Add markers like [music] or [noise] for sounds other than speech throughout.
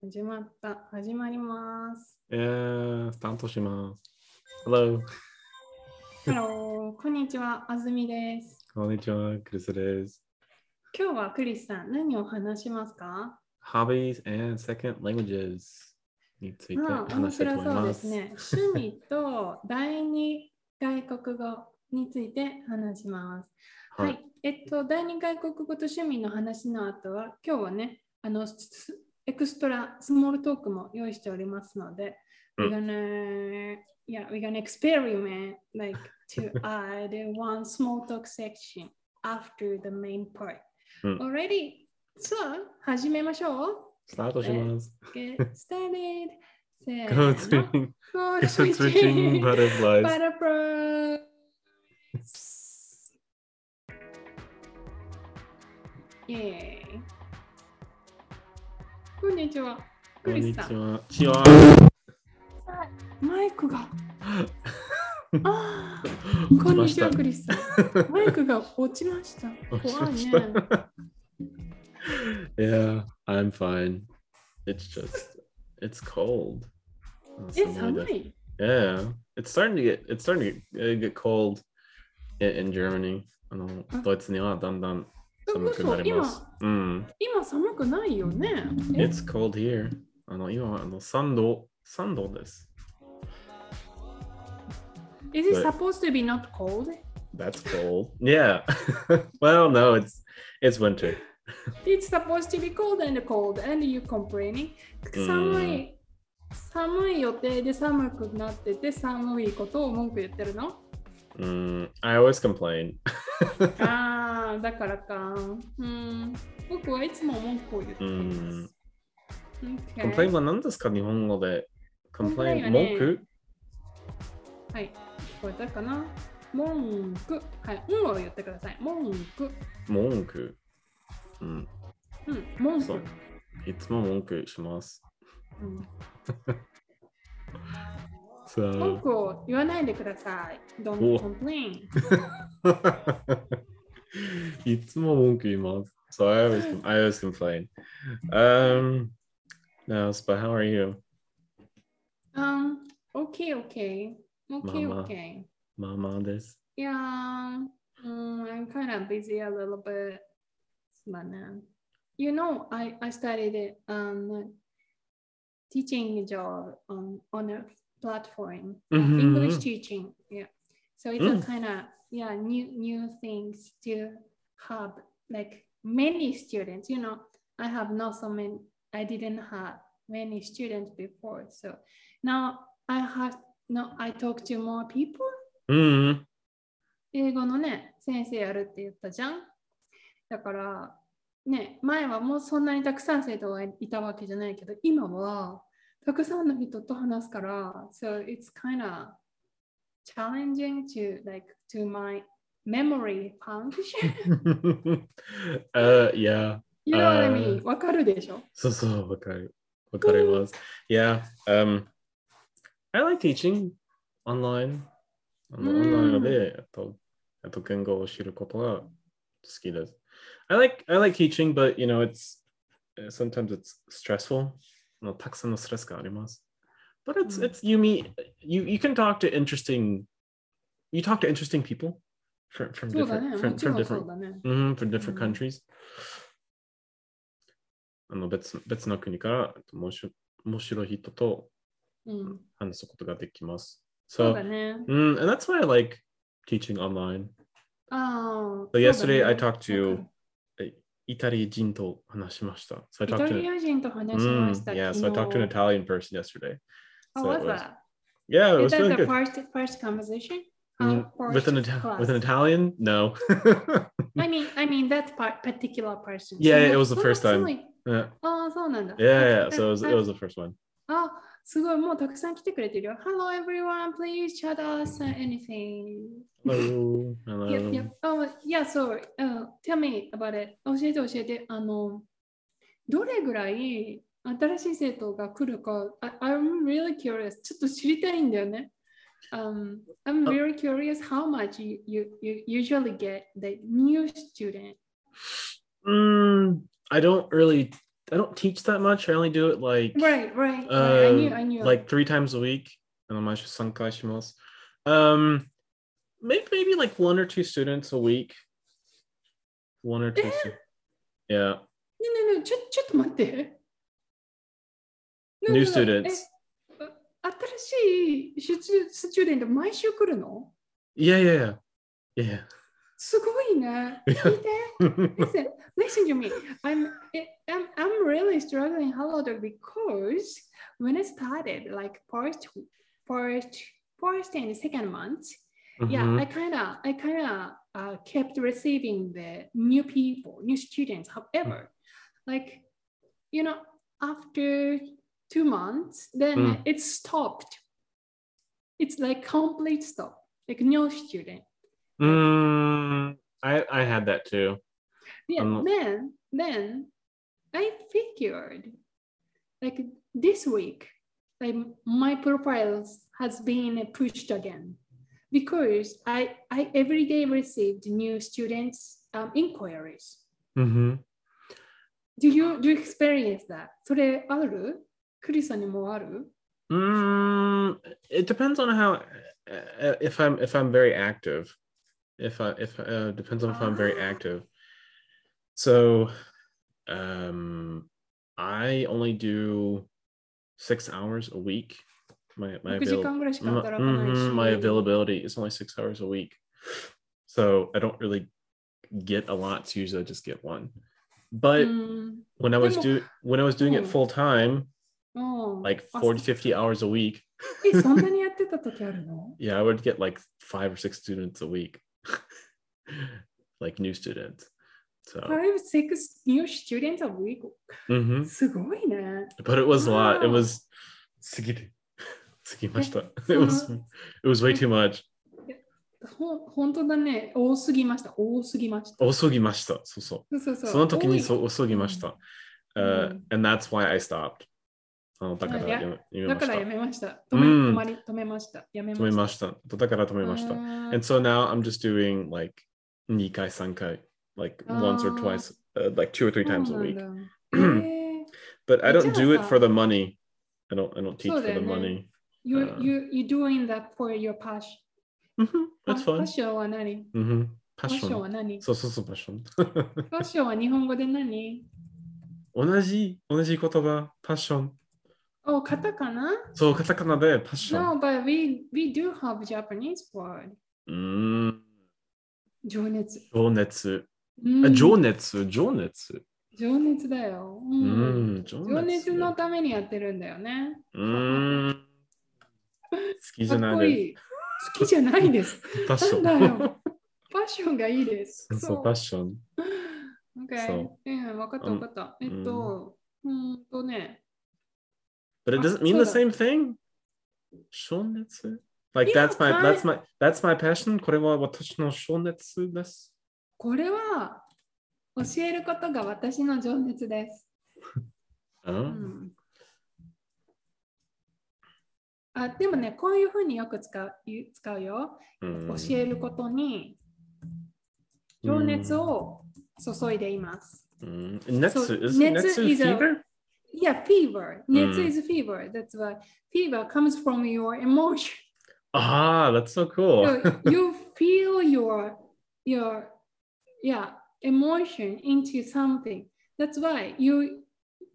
始まった。始まります。えー、スタートします。Hello、ハロー、こんにちは。あずみです。こんにちは、クリスです。今日はクリスさん、何を話しますか？Hobbies and second languages について話したいと白そう。ですすね。趣味と第二外国語について話します。はい、はい。えっと、第二外国語と趣味の話の後は、今日はね、あの、スエクストラスモールトークも用意しておりますので、うん we're gonna, yeah, we're gonna experiment like to add one small talk section after the main part. うん Already? So, 始めましょう。スタートします。Get started. Code の switching, Code switching butterflies. Butterflies. イェーイ。こんにちは。こクんにち。は。ちは。マイクが。あーこんにちは、クリスさん。マイクが落ちました。怖いね。yeah, I'm fine. It's just, it's cold. え、寒い Yeah, it's starting to get it's starting to get, uh, get cold in, in Germany. あのあドイツにはだんだん寒く嘘なります。うん。今寒くないよね。え It's cold here. あの今あの3度3度です。Is it supposed to be not cold? That's cold. Yeah. well, no, it's it's winter. It's supposed to be cold and cold and you complaining. うん寒い、寒い予定で寒くなってて寒いことを文句言ってるの Mm, I always complain. [laughs] ああ、だからか。うん。僕はいつも文句を言っています。Okay complain は何ですか？日本語で complain 文句？はい。聞こえたかな？文句。はい。うんを言ってください。文句。文句。うん。うん。文句。いつも文句します。うん、[laughs] So 文句を言わないでください。Don't お complain. [laughs] いつも文句言います。So I always, I always complain. Um, no, but how are you? Um, okay, okay. Okay, Mama. okay. ママです。 Yeah, um, I'm kind of busy a little bit. But, um, you know, I, I started um, teaching job on, on a platform, uh, Mhm. English teaching. Yeah. So it's Mm. a kind of, yeah, new, new things to have like many students, you know, I have not so many, I didn't have many students before. So now I have, no, I talk to more people. うん。英語のね、先生やるって言ったじゃん。だから、ね、前はもうそんなにたくさん生徒がいたわけじゃないけど、今はたくさんの人と話すから、so it's kind of challenging to like to my memory function. [laughs] uh, yeah. you know what I あ mean? わかるでしょそうそう、わかる。わかります。Yeah. Um, I like teaching online. あの、うんオンラインで、あと、あと言語を知ることが好きです。I like, I like teaching, but, you know, it's, uh, sometimes it's stressful. あのたくさんのストレスがあります。But it's, うん it's, you meet, you, you can talk to interesting, you talk to interesting people from, from そうだね。 different, も from, ちろ from んそう different だね。 Mhm, from different うん countries. あの別別の国から面白面白い人とうん。話すことができます。そう So, だね。 mm, and that's why I like teaching online. ああ。 So そうだ yesterday ね I talked わか to るイタリア人と話しました。So I イタ talked to リア人と話しま Mm, した。 yeah, 昨 so I talked to an 日 Italian person yesterday. How so was it was- that? Yeah, it Is was that really the good. first first conversation? Mm, Uh, with an first Ita- with an class? Italian? No. I mean, [laughs] I mean that part, particular person. Yeah, その it was the first その time. すごい yeah, ああ、そうなんだ。 yeah, yeah. あ So it was, あ it was the first one. あ、 すごい、もうたくさん来てくれてるよ。Hello everyone, please chat us anything. Hello. Hello. Yep, yep. Oh, yeah, so、uh, tell me about it. 教えて教えて。あの、どれぐらい新しい生徒が来るか、I, I'm really curious. ちょっと知りたいんだよね。Um, I'm Oh. very curious how much you, you, you usually get the new student. Mm, I don't really I don't teach that much. I only do it like Right, right. right. I knew, um, I knew. like three times a week. あの毎週3回します。Um, maybe maybe like one or two students a week. One or two. stu- Yeah. ねえねえねえ、ちょちょっと待って。 New ねえねえ students. えあ新しい出スチューデント毎週来るの Yeah, yeah, yeah. Yeah. すごいね。聞いて。listen, [laughs] listen to me. I'm, it, I'm, I'm really struggling harder because when I started, like first, first, first and second month, yeah, Mhm. I kind of, I kind of uh, kept receiving the new people, new students. However, like, you know, after two months, then Mm. it stopped. It's like complete stop, like no student. Mm, I I had that too. Yeah, Um, then then I figured like this week, like my profiles has been pushed again because I I every day received new students um, inquiries. Mm-hmm. Do you do you experience that? それあるクリスさんにもある Mm, it depends on how uh, if I'm if I'm very active. if I if uh, depends on if I'm very active. So, um, I only do six hours a week. My my, avail- mm-hmm, my availability is only six hours a week, so I don't really get a lot. So usually I just get one. But mm. when I was do when I was doing it full time, like 40 50 hours a week [laughs] yeah i would get like five or six students a week like new students. So, Five, six new students a week? mhm. すごいね。but it was a lot. It was すぎる。すぎました。そ It の was it was way too much. ほ本当だね。多すぎました。多すぎました。多すぎました。そうそう。そうそうそう。その時にそう多すぎました。うん Uh, and that's why I stopped. あのだからいややめましただからや。めました。止め,、うん止まり止めました。やめました。止めました。だから止めました。And so now I'm just doing like 2回3回 like once or Ah. twice uh, like two or three そう times な a ん week. だ[clears throat] へー But I don't じゃあ do it さ for the money. I don't I don't teach for そうだ the よね money. you, Uh, you, you doing that for your passion. Mhm, パ That's パッ fun. ションは何 Mhm. パッション Passion. は何そうそうそう、パッション。パッションは日本語で何同じ、同じ言葉、パッション。お、カタカナそ[laughs] う、カタカナでパッション。 No, but we, we do have Japanese word. うーん、 情熱。情熱。うんあ情熱、情熱？情熱だよ。ううんん、情情熱。熱のためにやってるんだよね。うーん。好きじかゃないでっこいい。好きじゃないです。す。[laughs] パッション。なんだよ。パッションがいいです。[laughs] そう、パッション。OK そうん、わかったうんわかった。えっと、うーんとね。But it あ doesn't mean the same thing? 情熱？Like that's my か that's my that's my passion. これは私の情熱です。これは教えることが私の情熱です。あうんあでもね、こういうふうによく使う使うよ。うん教えることに情熱を注いでいます。うん熱 is 熱熱 is fever? Yeah, fever. 熱うん is fever. That's why fever comes from your emotion. Ah, that's so cool. So [laughs] you feel your your yeah emotion into something. That's why you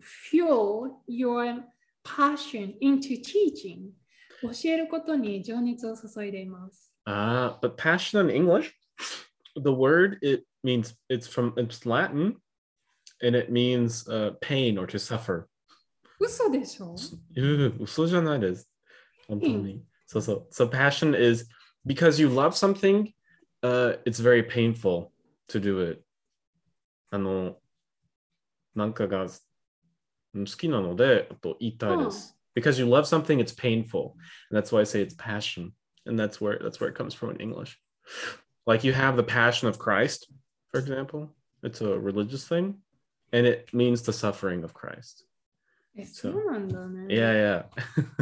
feel your passion into teaching. 教えることに情熱を注いでいます。 Ah, but passion in English, the word it means it's from it's Latin, and it means uh, pain or to suffer. 嘘でしょう嘘じゃないです。本当に。 そうそう。So passion is because you love something, uh, it's very painful to do it. あの、なんかがうん好きなので、あと言いたいです。Because you love something, it's painful. And that's why I say it's passion. And that's where that's where it comes from in English. Like you have the passion of Christ, for example. It's a religious thing, and it means the suffering of Christ. え、そうなんだね。 Yeah,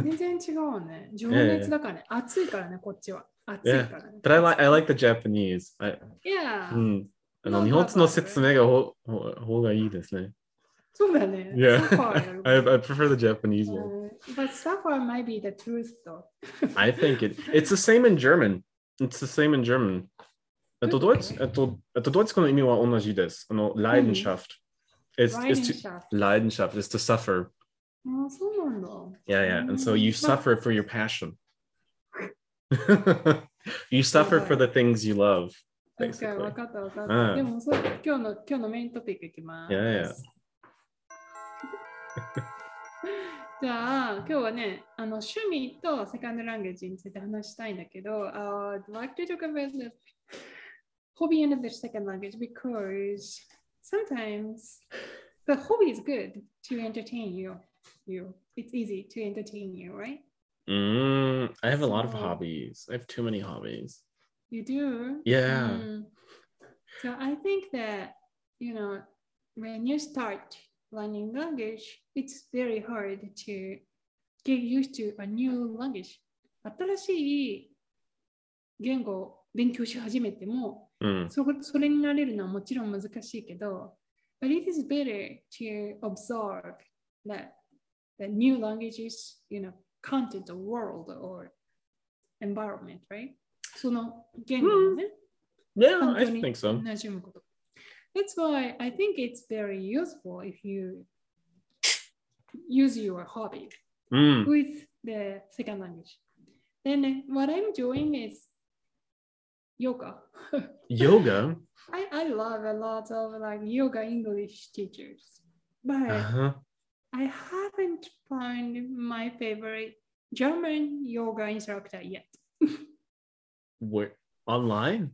yeah. 全然違うね。情熱だからね。暑いからね、こっちは。暑い Yeah. からね。 But [laughs] I like I like the Japanese. I, Yeah. うん。あの、なんか日本の説明がほほ方がいいですね。 そうだね。 Yeah, Sapphire. I, [laughs] I prefer the Japanese one. Uh, but sapphire might be the truth though. I think it it's the same in German. It's the same in German. えっと、ドイツ、えっと、えっと、ドイツ語の意味は同じです。あの、Leidenschaft. It's, it's to, Leidenschaft. Leidenschaft is to suffer. あそうなんだ。 Yeah, yeah. And so you まあ suffer for your passion. [laughs] you suffer for the things you love. オッケー basically. わかったわかっうた。んでもそう今日の今日のメイントピックいきます。いやいや[laughs] じゃあ今日はね、あの趣味とセカンドランゲージについて話したいんだけど、I'd like to talk about the hobby and the second language because sometimes the hobby is good to entertain you. You, it's easy to entertain you, right? Mm, I have a lot of So- hobbies. I have too many hobbies. You do? Yeah. Mm. So I think that, you know, when you start learning language, it's very hard to get used to a new language. 新しい言語を勉強し始めても、 Mm. そこそれになれるのはもちろん難しいけど、but it is better to observe that the new languages, you know, content of world or environment, right? その言語のね、 Yeah, 本 I 当に think so. 馴染むこと。That's why I think it's very useful if you use your hobby Mm. with the second language. Then what I'm doing is yoga. [laughs] Yoga. I, I love a lot of like yoga English teachers, but Uh-huh. I haven't found my favorite German yoga instructor yet. Where online?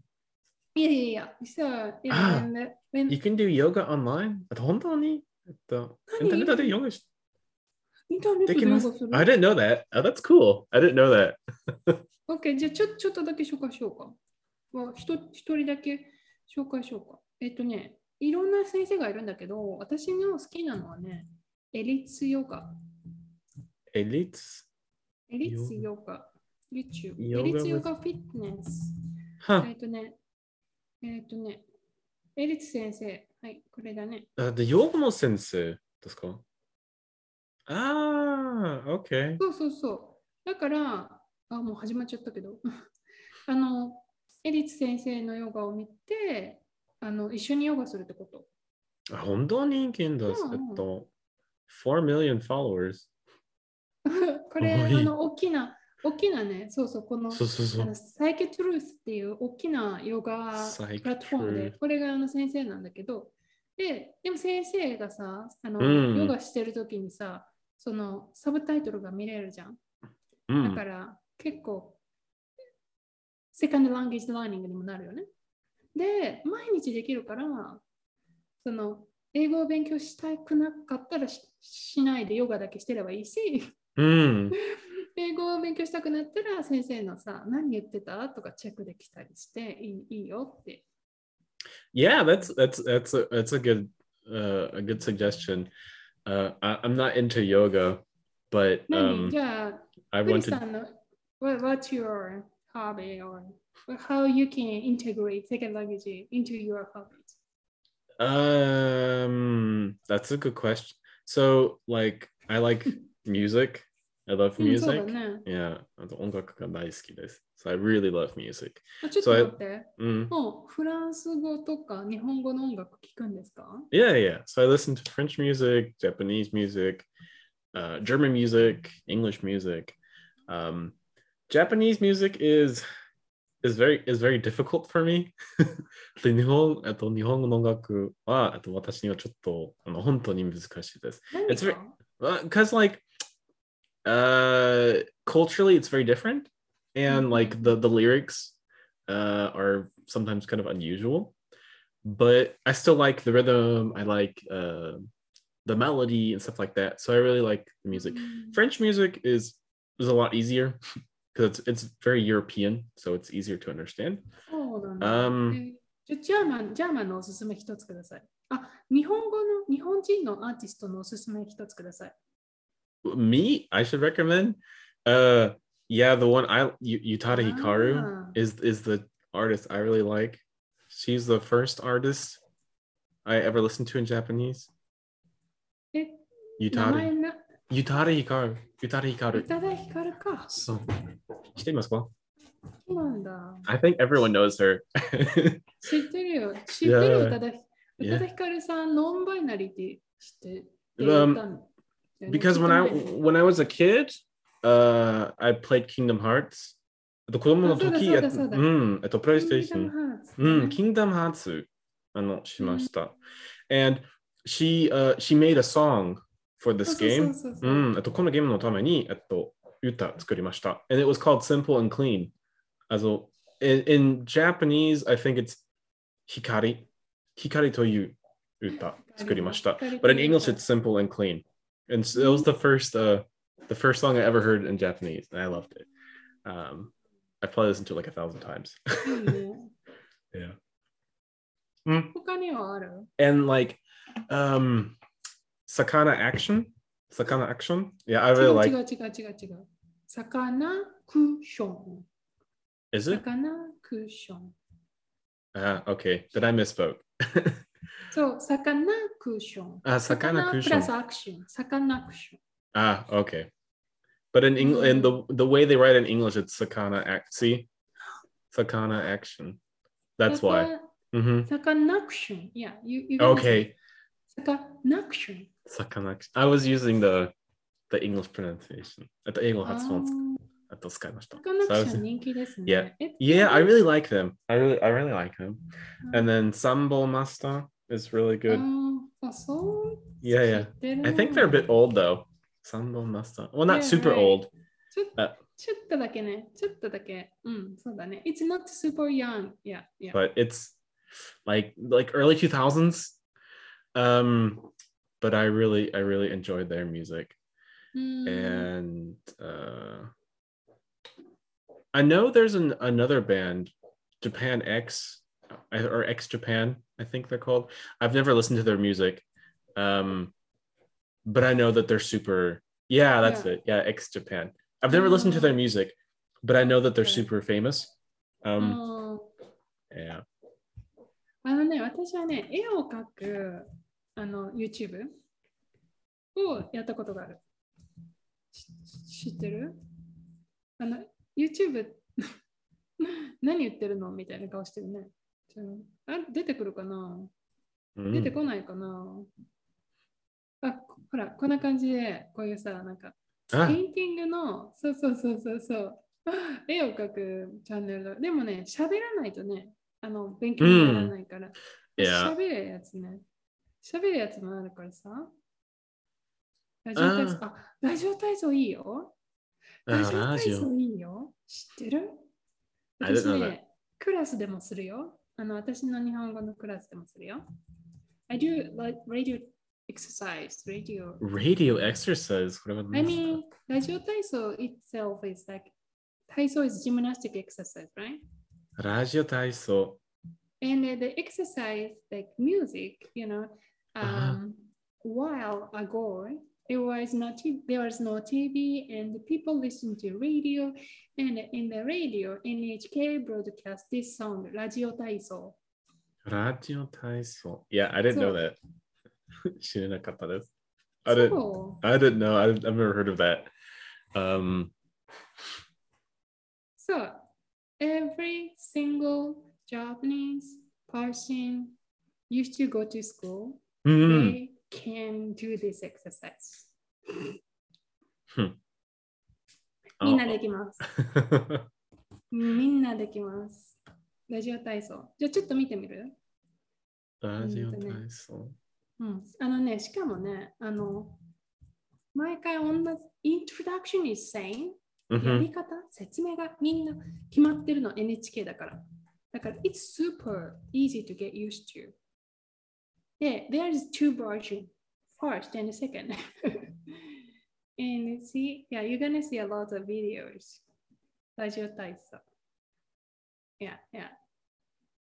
Yeah, yeah, yeah. So, Ah, when, when You can do yoga online? 本当にえっと、インターネットでヨガしインターネットでヨガする I didn't know that. Oh, that's cool. I didn't know that. OK、じゃあちょちょっとだけ紹介しようか。わひと一人だけ紹介しようか。えっとね、いろんな先生がいるんだけど、私の好きなのはね、エリツヨガ。Elites? エリツヨガ。YouTube。ヨガエリツヨガフィットネス。Huh. えっとね、えっとね、エリツ先生。はい、これだね。あ、で、ヨガの先生ですか？ああ、OK。そうそうそう。だから、あ、もう始まっちゃったけど、[laughs] あの、エリツ先生のヨガを見て、あの一緒にヨガするってこと。あ本当に人気です。うんうんえっと、4 million followers。[laughs] これ、あの、大きな、大きなね、そうそう、この、そうそうそうあの。サイケトゥルースっていう大きなヨガプラットフォームでこれがあの先生なんだけど、で、でも先生がさ、あの、うんヨガしてるときにさ、そのサブタイトルが見れるじゃん。うんだから、結構、セカンドランゲージラーニングにもなるよね。で、毎日できるから、その、英語を勉強したくなかったらししないでヨガだけしてればいいし、うん。英語を勉強したくなったら先生のさ、何言ってたとかチェックできたりしていいいいよって。Yeah, that's that's that's a that's a good uh, a good suggestion. Uh, I, I'm not into yoga, but 何、um, I want to. what, What's your hobby or how you can integrate second language into your hobbies? Um, that's a good question. So, like, I like music. I love うん、そうだ music. ね。 Yeah, あと音楽が大好きです。So I really love music. あちょっと待って。Mm. もうフランス語とか日本語の音楽聞くんですか Yeah, yeah. So I listen to French music, Japanese music, uh, German music, English music. Um, Japanese music is is very is very difficult for me. [laughs] で日本あと日本語の音楽はあと私にはちょっとあの本当に難しいです。何 It's か Because like uh culturally it's very different and like Mhm. the the lyrics uh are sometimes kind of unusual but i still like the rhythm i like uh the melody and stuff like that so i really like the music うん french music is is a lot easier [laughs] because it's, it's very european so it's easier to understand そうだね。 Um, えじゃあジャーマン、ジャーマンのおすすめ一つください。あ、日本語の、日本人のアーティストのおすすめ一つください。 me i should recommend uh yeah the one i y- yutada hikaru Ah. is is the artist i really like she's the first artist i ever listened to in japanese え、 ゆたり。名前な、ゆたり光る。ゆたり光る。宇多田ヒカルか。そう。知っていますかそうなんだ。 I think everyone knows her. [laughs] 知ってるよ。知ってる Yeah. 宇多田宇 Yeah. 多田ヒカルさん、ノンバイナリティ知ってて Um, 言ったの because when I when I was a kid, uh, I played Kingdom Hearts. えっと子供の時やっあそうだそうだそうだうん、えっと、プレイステーション。うん、ン。 Kingdom Hearts あのしました。And she, uh, she made a song for this そうそう game. そうそううん、えっと、このゲームのために、えっと、歌作りました。And it was called Simple and Clean. Also, in, in Japanese, I think it's Hikari. Hikari という歌作りました。But in English, it's simple and clean. And so it was the first, uh, the first song I ever heard in Japanese, and I loved it. Um, I probably listened to it like a thousand times. いいね yeah. 他にはある And like, um, Sakana action, Sakana action. Yeah, I really 違う like. 違う違う違う違う。サカナクション。 Is サ it? カナクション。 Ah, okay. Then I misspoke. [laughs] そう、サカナクション。 Ah, サカ Sakana ナプ action. ラスアクション。サカナクション。 Ah, okay. But in English, in the the way they write in English, it's Sakana act. See, Sakana action. That's why. hmm サカナクション。いや、you, you Okay. サカナクション。 魚 I was using the the English pronunciation. Uh, あと英語発音あと使いました。魚記者人気ですね。Yeah, yeah, I really like them. I really, I really like them. And then Sambomaster is really good. Yeah, yeah. I think they're a bit old though. Sambomaster. Well, not super old. ちょっとだけね。ちょっとだけ。うん、そうだね。It's uh, not super young. Yeah, yeah. But it's like like early 2000s. Um, but i really i really enjoyed their music うん、 and uh i know there's an another band japan x uh, or x japan i think they're called i've never listened to their music um but i know that they're super yeah that's Yeah. it yeah x japan i've never listened to Oh. their music but i know that they're Okay. super famous う um ん yeah あのね、私はね、絵を描く あの YouTube をやったことがある。し知ってる？あの YouTube [laughs] 何言ってるの？みたいな顔してるね。あ出てくるかな？出て Mm. こないかな、あ、ほら、こんな感じで、こういうさ、なんか、ペ ah インティングの、そうそうそうそうそう、絵を描くチャンネルだ。でもね、喋らないとね、あの、勉強にならないから。喋るやつね。喋るやつもあるからさ。ラジオ体操、あ、ラジオ体操いいよ。ラジオ Ah, 体.操いいよ。知ってる I 私.ね、クラスでもするよ。あの、私の日本語のクラスでもするよ。I do like radio exercise, radio. radio exercise. What about I this? mean, ラジオ体操 itself is like, 体操 is gymnastic exercise, right? Radio taiso. And uh, the exercise, like music, you know, Uh-huh. um, while ago, it was not t- there was no TV, and the people listen to radio, and in the radio, NHK broadcast this song, Radio Taiso. Radio taiso. Yeah, I didn't know So- that. [laughs] 知らなかったです. I didn't. So, I didn't know. I, I've never heard of that. Um. so every single Japanese person used to go to school. hmm. They can do this exercise. Hmm. みんなできます。みんなできます。ラジオ体操。じゃあちょっと見てみるうんとね taiso. うん。あのね、しかもね、あの、毎回同じ、introduction is saying、や Mhm. り方、説明がみんな決まってるの NHK だから。だから、it's super easy to get used to. yeah, there is two version, first and second. [laughs] and see, yeah, you're gonna see a lot of videos. Radio Yeah, yeah.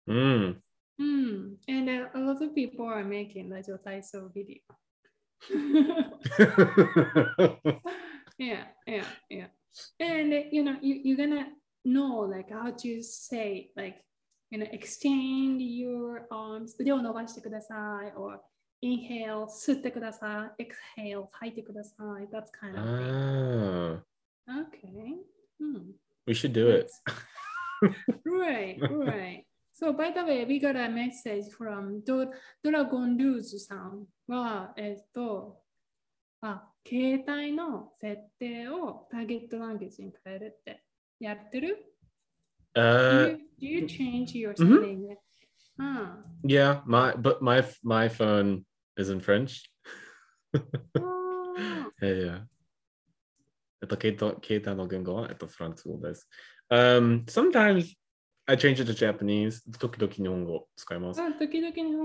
Mm. Mm. And uh, a lot of people are making Radio Taiso video. [laughs] yeah, yeah, yeah. And uh, you know, you, you're gonna know like how to say like you know extend your arms 腕を伸ばしてください or inhale 吸ってください。exhale 吐いてください。That's kind of thing. Ah, Okay. Hmm. we should do it. Right, right. So, by the way, we got a message from Do- Dragon Lose さんは、えっと、あ、携帯の設定をターゲットランゲージに変えるってやってる Uh, do, you, mm-hmm. change your setting? Mm-hmm. Huh. Yeah, my but my my phone is in French. oh. [laughs] Yeah. Это Keita Nogengo at the front all. Um sometimes I change it to Japanese. Tokidoki Nihongo ah,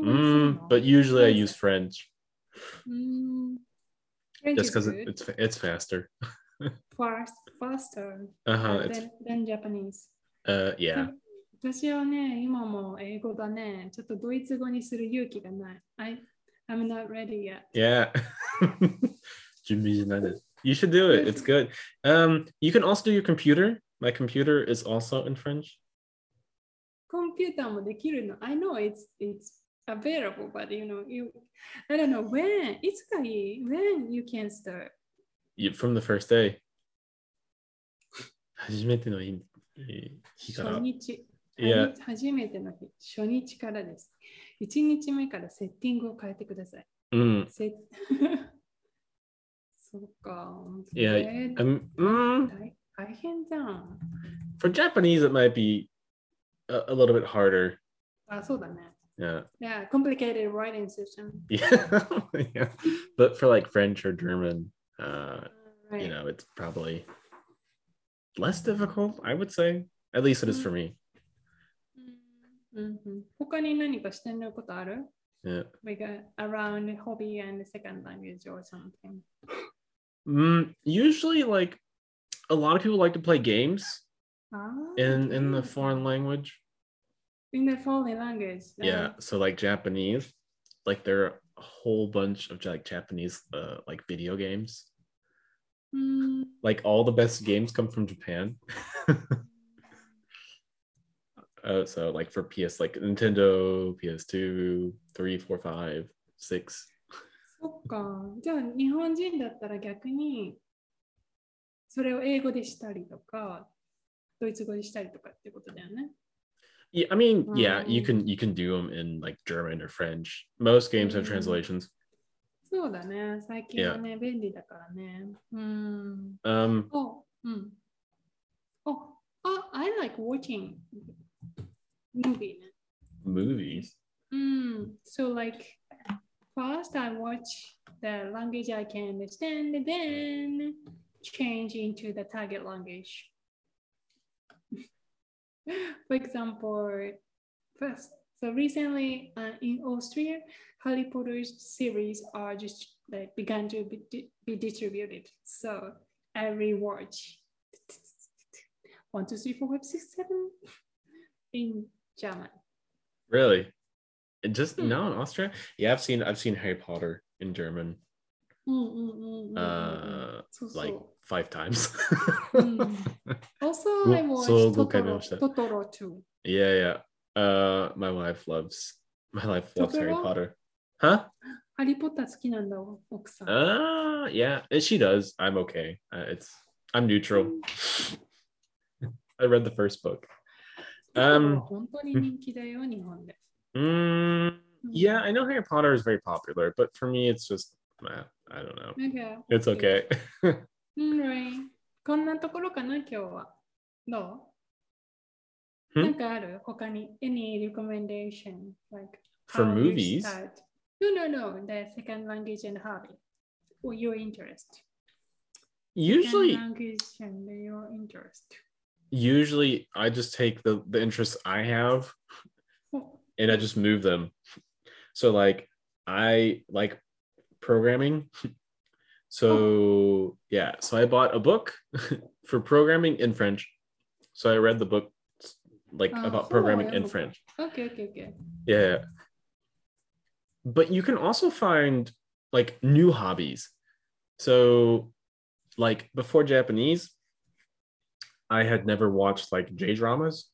mm, But usually I use mm, French. Just because it's it's faster. [laughs] Fast, faster uh-huh, than, than Japanese. uh yeah. [laughs] 私はね、今も英語だね。ちょっとドイツ語にする勇気がない。I, I'm not ready yet. Yeah. [laughs] 準備しないです。you should do it. It's good. Um, you can also do your computer. My computer is also in French. コンピューターもできるの。I know it's, it's available, but you know, you, I don't know when, いつがいい ?When you can start? You, from the first day. 初めての日 日から初。日。 Yeah. 初めての日、初日からです。1日目からセッティングを変えてください。 Mm, セそうか。 yeah. えー Um, mm, 大大変じゃん。 for [laughs] Japanese, it might be a, a little bit harder. あ、そうだね。 Yeah. Yeah, complicated writing system. [laughs] Yeah. [laughs] yeah. But for like French or German, uh, Right. you know, it's probably less difficult, I would say. At least it is for me. うんうん他に何かしてることある Yeah. Like a, around hobby and second language or something. Mm, usually, like a lot of people like to play games あー in in the okay. foreign language. In the foreign language. Yeah. So like Japanese, like there are a whole bunch of like Japanese uh, like video games. うん。 Like all the best games come from Japan. [laughs] uh, so like for PS, like Nintendo, PS2, 3, 4, 5, 6. そっか。じゃあ、日本人だったら逆に、それを英語でしたりとか、ドイツ語でしたりとかってことだよね。 Yeah, I mean, yeah, you Um, can you can do them in like German or French. Most games have Mm. translations. そうだね。最近はね、便利だからね。うん。 Um, お、うん。お、あ、I like watching movie ね。 movies. Mm, so like first I watch the language I can understand, then change into the target language. [laughs] For example, first, so recently uh, in Austria, Harry Potter's series are just like began to be, di- be distributed. So every watch one, two, three, four, five, six, seven in German. Really? Just mm. no in Austria? Yeah, I've seen I've seen Harry Potter in German. Mm, mm, mm, mm, mm uh, so, so. like five times. Hmm. Also, I watched so Totoro, Totoro too. Yeah, yeah. Uh my wife loves my wife loves Harry Totoro? Potter. Huh? ハリー・ポッター好きなんだ、奥さん。 Uh yeah, and she does. I'm okay. Uh, it's I'm neutral. [laughs] I read the first book. トトロ Um 本[laughs] 当に人気だよ、日本で。 mm, yeah, I know Harry Potter is very popular, but for me it's just uh, I don't know. なんか、 It's okay. [laughs] うん、right. こんなところかな、今日は。どう、 Hmm? なんかある他に ?Any recommendation? Like, For how you movies? start? No, no, no. The second language and hobby. Or your interest. Usually Second language and your interest. usually I just take the the interests I have お and I just move them. So like I like programming. So yeah, so I bought a book [laughs] for programming in French. So I read the book like Ah, about programming in. French. Okay, okay, okay. Yeah. But you can also find like new hobbies. So like before Japanese, I had never watched like J dramas.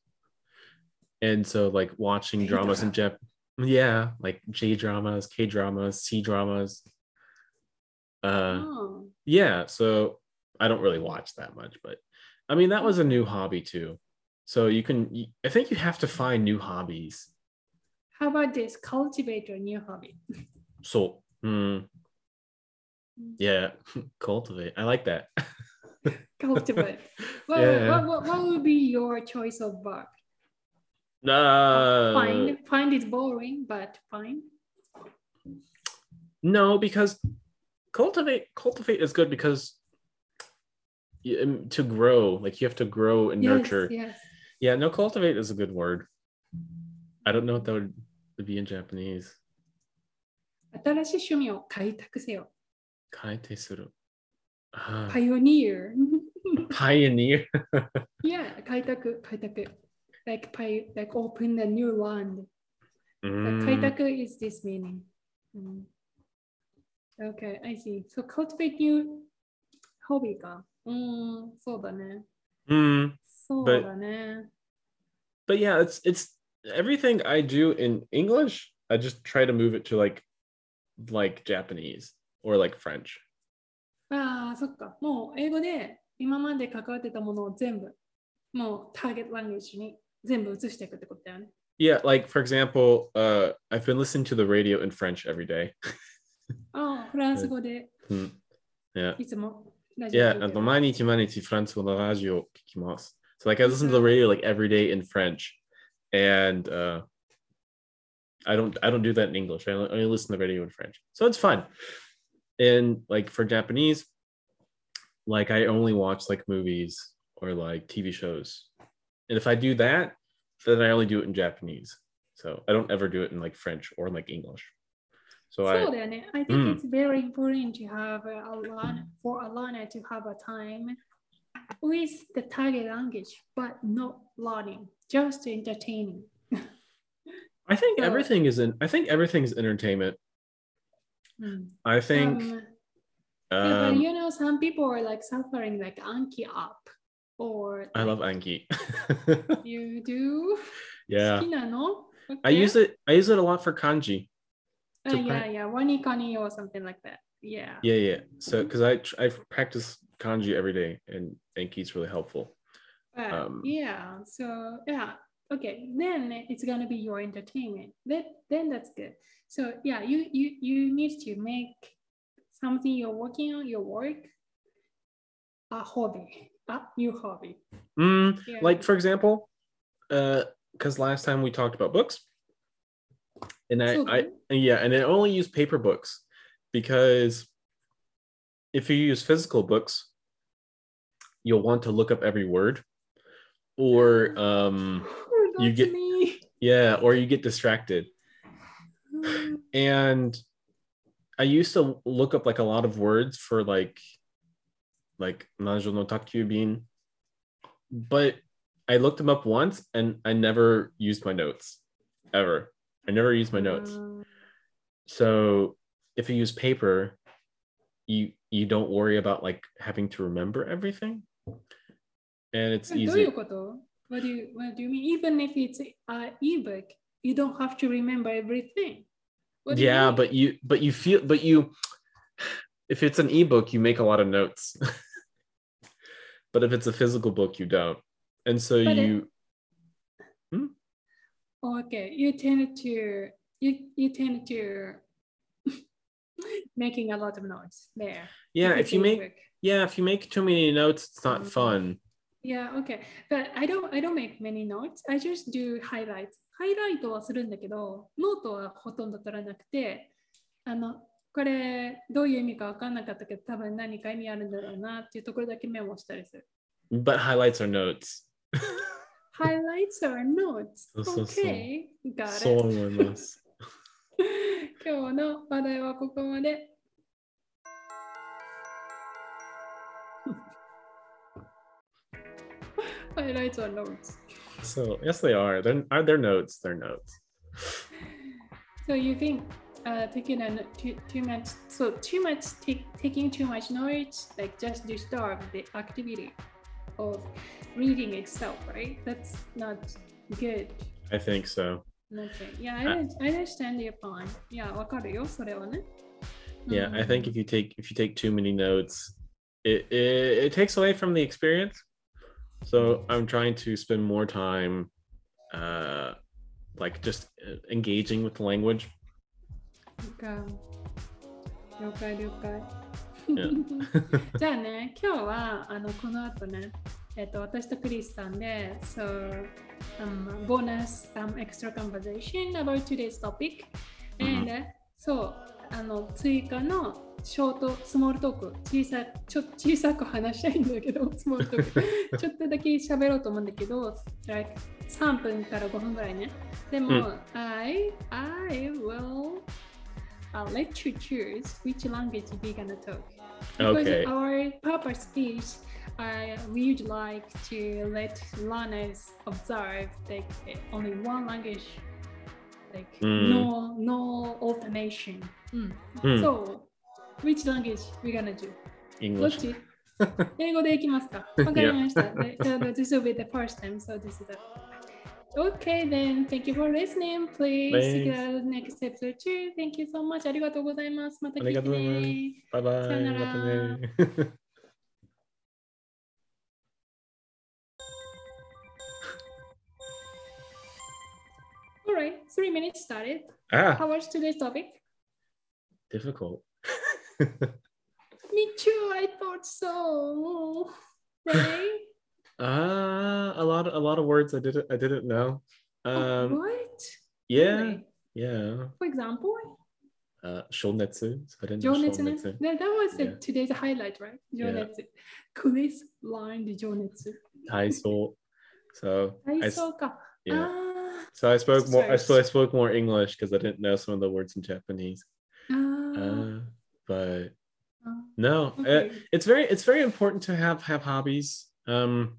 And so like watching dramas in Jap Yeah, like J dramas, K dramas, C dramas. Uh, Oh. yeah, so I don't really watch that much, but I mean, that was a new hobby too. So you can, I think you have to find new hobbies. How about this? Cultivate your new hobby. So, hmm, yeah, [laughs] cultivate. I like that. [laughs] Cultivate. [laughs] What, Yeah. what, what, what would be your choice of verb? Uh, find. Find is boring, but find. No, because cultivate cultivate is good because um, to grow, like you have to grow and nurture. Yes, yes. Yeah, no, cultivate is a good word. I don't know what that would, would be in Japanese. 新しい趣味を開拓せよ。開拓する。Ah, Pioneer. [laughs] pioneer. [laughs] yeah, 開拓、開拓。Like, pi, like open a new land. Mm, 開拓 is this meaning. Mm. Okay, I see. So cultivate new hobby か。うん、そうだね。 mm. そうだね。 But yeah, it's it's everything I do in English. I just try to move it to like like Japanese or like French. ああ、そっか。もう英語で今まで関わってたものを全部、もうターゲットランゲージに全部移していくってことだよね。 Yeah, like for example, uh, I've been listening to the radio in French every day. ああ、フランス語で Hmm. Yeah. いつもラジオ聞 Yeah, いてる and 毎日毎日フランス語のラジオ聞きます. so like I listen to the mm-hmm. radio like every day in French, and uh, I don't I don't do that in English. I only listen to the radio in French, so it's fun. And like for Japanese, like I only watch like movies or like TV shows, and if I do that, then I only do it in Japanese. So I don't ever do it in like French or like English. So, so I, then I think mm. it's very important to have a, a line for Alana to have a time with the target language, but not learning, just entertaining. [laughs] I think so, everything is in. I think everything's entertainment. Hmm. I think. Um, um, you know, some people are like suffering like Anki up, or like, I love Anki. [laughs] you do. [laughs] Yeah. Okay. I use it. I use it a lot for kanji. Uh, yeah, pra- yeah, or something like that. Yeah. Yeah, yeah. So because I I practice kanji every day and Anki's really helpful. But Um, yeah, so yeah, okay. Then it's gonna be your entertainment. That then that's good. So yeah, you you you need to make something you're working on, your work, a hobby, a new hobby. Mm, Yeah. like for example, uh cuz last time we talked about books and I, So I yeah, and I only use paper books because if you use physical books, you'll want to look up every word or um Oh, you get- me. yeah, or you get distracted. [sighs] and I used to look up like a lot of words for like like Majo no Takkyubin, but I looked them up once and I never used my notes ever. I never used my notes. Uh, So if you use paper, you you don't worry about like having to remember everything And it's どうい easy. うこと what do, you, what do you mean? Even if it's an ebook, you don't have to remember everything. What do you yeah mean? but you but you feel but you if it's an ebook you make a lot of notes [laughs] but if it's a physical book you don't and so But it- you Okay, you tend to you you tend to making a lot of notes there. yeah if you make ebook. yeah if you make too many notes it's not Mhm. fun Yeah, okay. But I don't I don't make many notes. I just do highlights. ハイライトはするんだけど、ノートはほとんど取らなくて、あの、これどういう意味か分かんなかったけど、多分何か意味あるんだろうなっていうところだけメモしたりする。but highlights are notes Highlights are notes. Okay, got そう it. 思います 今日の話題はここまで。[laughs] Highlights are notes. so yes they are they're are their notes they're notes So you think uh, taking a, no- too, too much, so too much, take, taking too much notes, like just disturb the activity of reading itself, right? That's not good. i think so Okay. Yeah, I, I understand your point. Yeah, わかるよ、それはね。 Yeah, I think うん if you take if you take too many notes, it, it it takes away from the experience. So I'm trying to spend more time, uh, like just uh, engaging with the language. か了解了解。 Yeah. [laughs] じゃあね、今日はあのこの後ね、 えっと、私とクリスさんで、so, um, bonus um, extra conversation about today's topic. And、そう、あの追加のショート、スモールトーク、小さちょ小さく話したいんだけど、スモールトーク、ちょっとだけ喋ろうと思うんだけど、like 3分から5分ぐらいね。でも、うん I, I will I'll let you choose which language we're gonna talk. Because Okay. our purpose is uh, we would like to let learners observe like eh, only one language, like Mm. no no alternation. Mm. Mm. So, which language we gonna do? どっ English. ち[laughs] 英語でいきますかわかりました。で so this will be the first time, so this is the Okay, then thank you for listening. Please see Thanks. the next episode too. Thank you so much. ありがとうございます。また聞いてありがとうございますね。 Bye bye. さよなら。またね three minutes started. Ah. How was today's topic? Difficult. [laughs] Me too. I thought so. Really? [laughs] uh, ah, a lot. A lot of words I didn't. I didn't know. Oh, um, oh, what? Yeah. Really? Yeah. For example. Uh, Shonetsu. I didn't Jonetsu. know Shonetsu. That was yeah. today's highlight, right? Jonetsu. Yeah. Quiz line the Jonetsu. Taiso. So. Taiso ka. Yeah. Ah. So I spoke more. I, so I spoke more English because I didn't know some of the words in Japanese. ーあー Uh, but あ no, uh, Okay. it's very it's very important to have have hobbies. Um,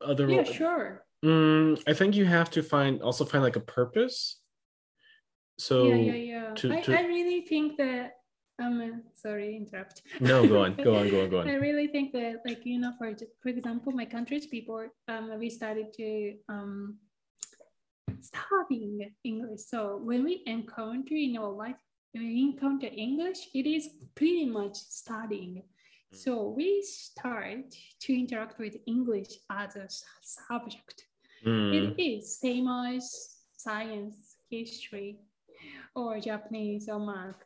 other Yeah, sure. Mm, I think you have to find also find like a purpose. So yeah, yeah, yeah. to- I, to- I really think that. Um, uh, sorry, interrupt. no, go on, go on, go on, go [laughs] on. I really think that, like you know, for for example, my country's people, um, we started to um studying English. So when we encounter in our life, when we encounter English, it is pretty much studying. So we start to interact with English as a subject. Mm, It is same as science, history, or Japanese or math.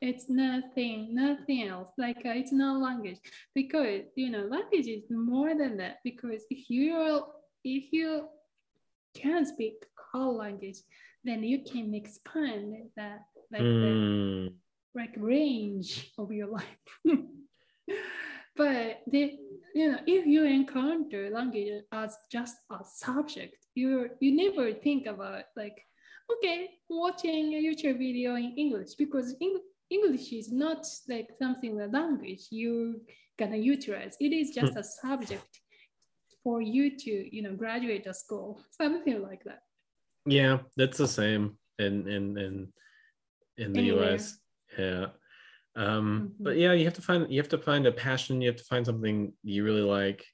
It's nothing, nothing else. Like uh, it's not language because you know language is more than that. Because if you if you can speak whole language, then you can expand that like the mm, like range of your life. [laughs] but the you know if you encounter language as just a subject, you you never think about like okay watching a YouTube video in English because Eng- English is not like something the language you gonna utilize. It is just a subject for you to you know graduate a school something like that. Yeah, that's the same in in in in the Anywhere. US. Yeah. Um, but Mhm. yeah, you have to find you have to find a passion. You have to find something you really like.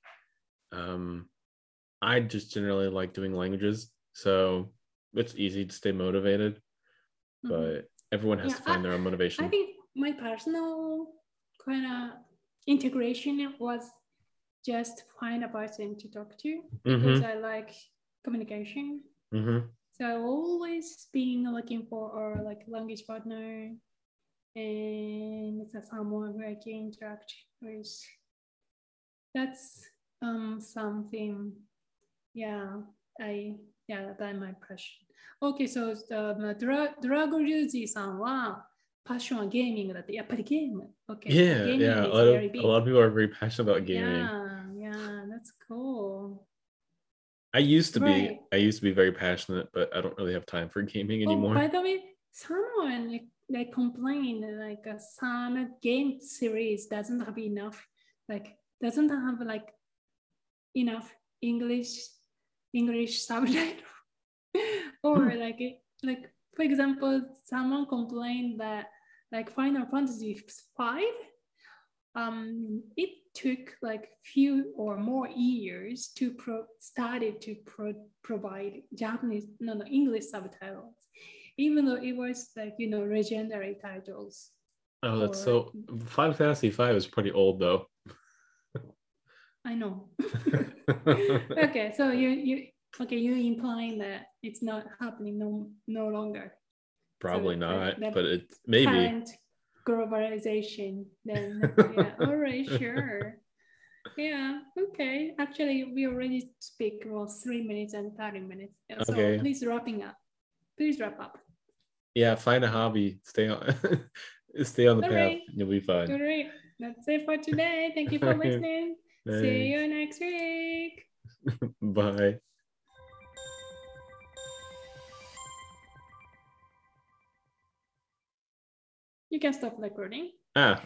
Um, I just generally like doing languages, so it's easy to stay motivated. Mhm. But everyone has Yeah, to find their own motivation. I think my personal kind of integration was just find a person to talk to because Mhm, I like communication. mhm. So always being looking for or like language partner and it's a someone where I can interact with. That's um something yeah I yeah that's my impression. Okay, so the Dra- Dragoryuji-san um, gaming だってやっぱりゲーム。Okay. Yeah, gaming yeah. A lot, of, a lot of people are very passionate about gaming. Yeah, yeah, that's cool. I used to be I used to be very passionate, but I don't really have time for gaming Oh, anymore. by the way, someone like, like complained like uh, some game series doesn't have enough, like doesn't have like enough English English [laughs] subtitle, or like it- like for example, someone complained that like Final Fantasy five um, it took like few or more years to pro- started to pro- provide Japanese, no, no, English subtitles, even though it was like you know legendary titles. Oh, that's Or- so. Final Fantasy V is pretty old though. I know. [laughs] [laughs] okay, so you you okay, you're implying that it's not happening no no longer. Probably that- not, but it maybe. Globalization, then [laughs] yeah, all right, sure. Yeah, okay. Actually, we already speak well three minutes and 30 minutes. So Okay. please wrapping up. Please wrap up. Yeah, find a hobby. Stay on. [laughs] stay on the path. Alright. You'll be fine. All right. That's it for today. Thank you for [laughs] listening. See you next week. Bye. You can stop recording. Ah,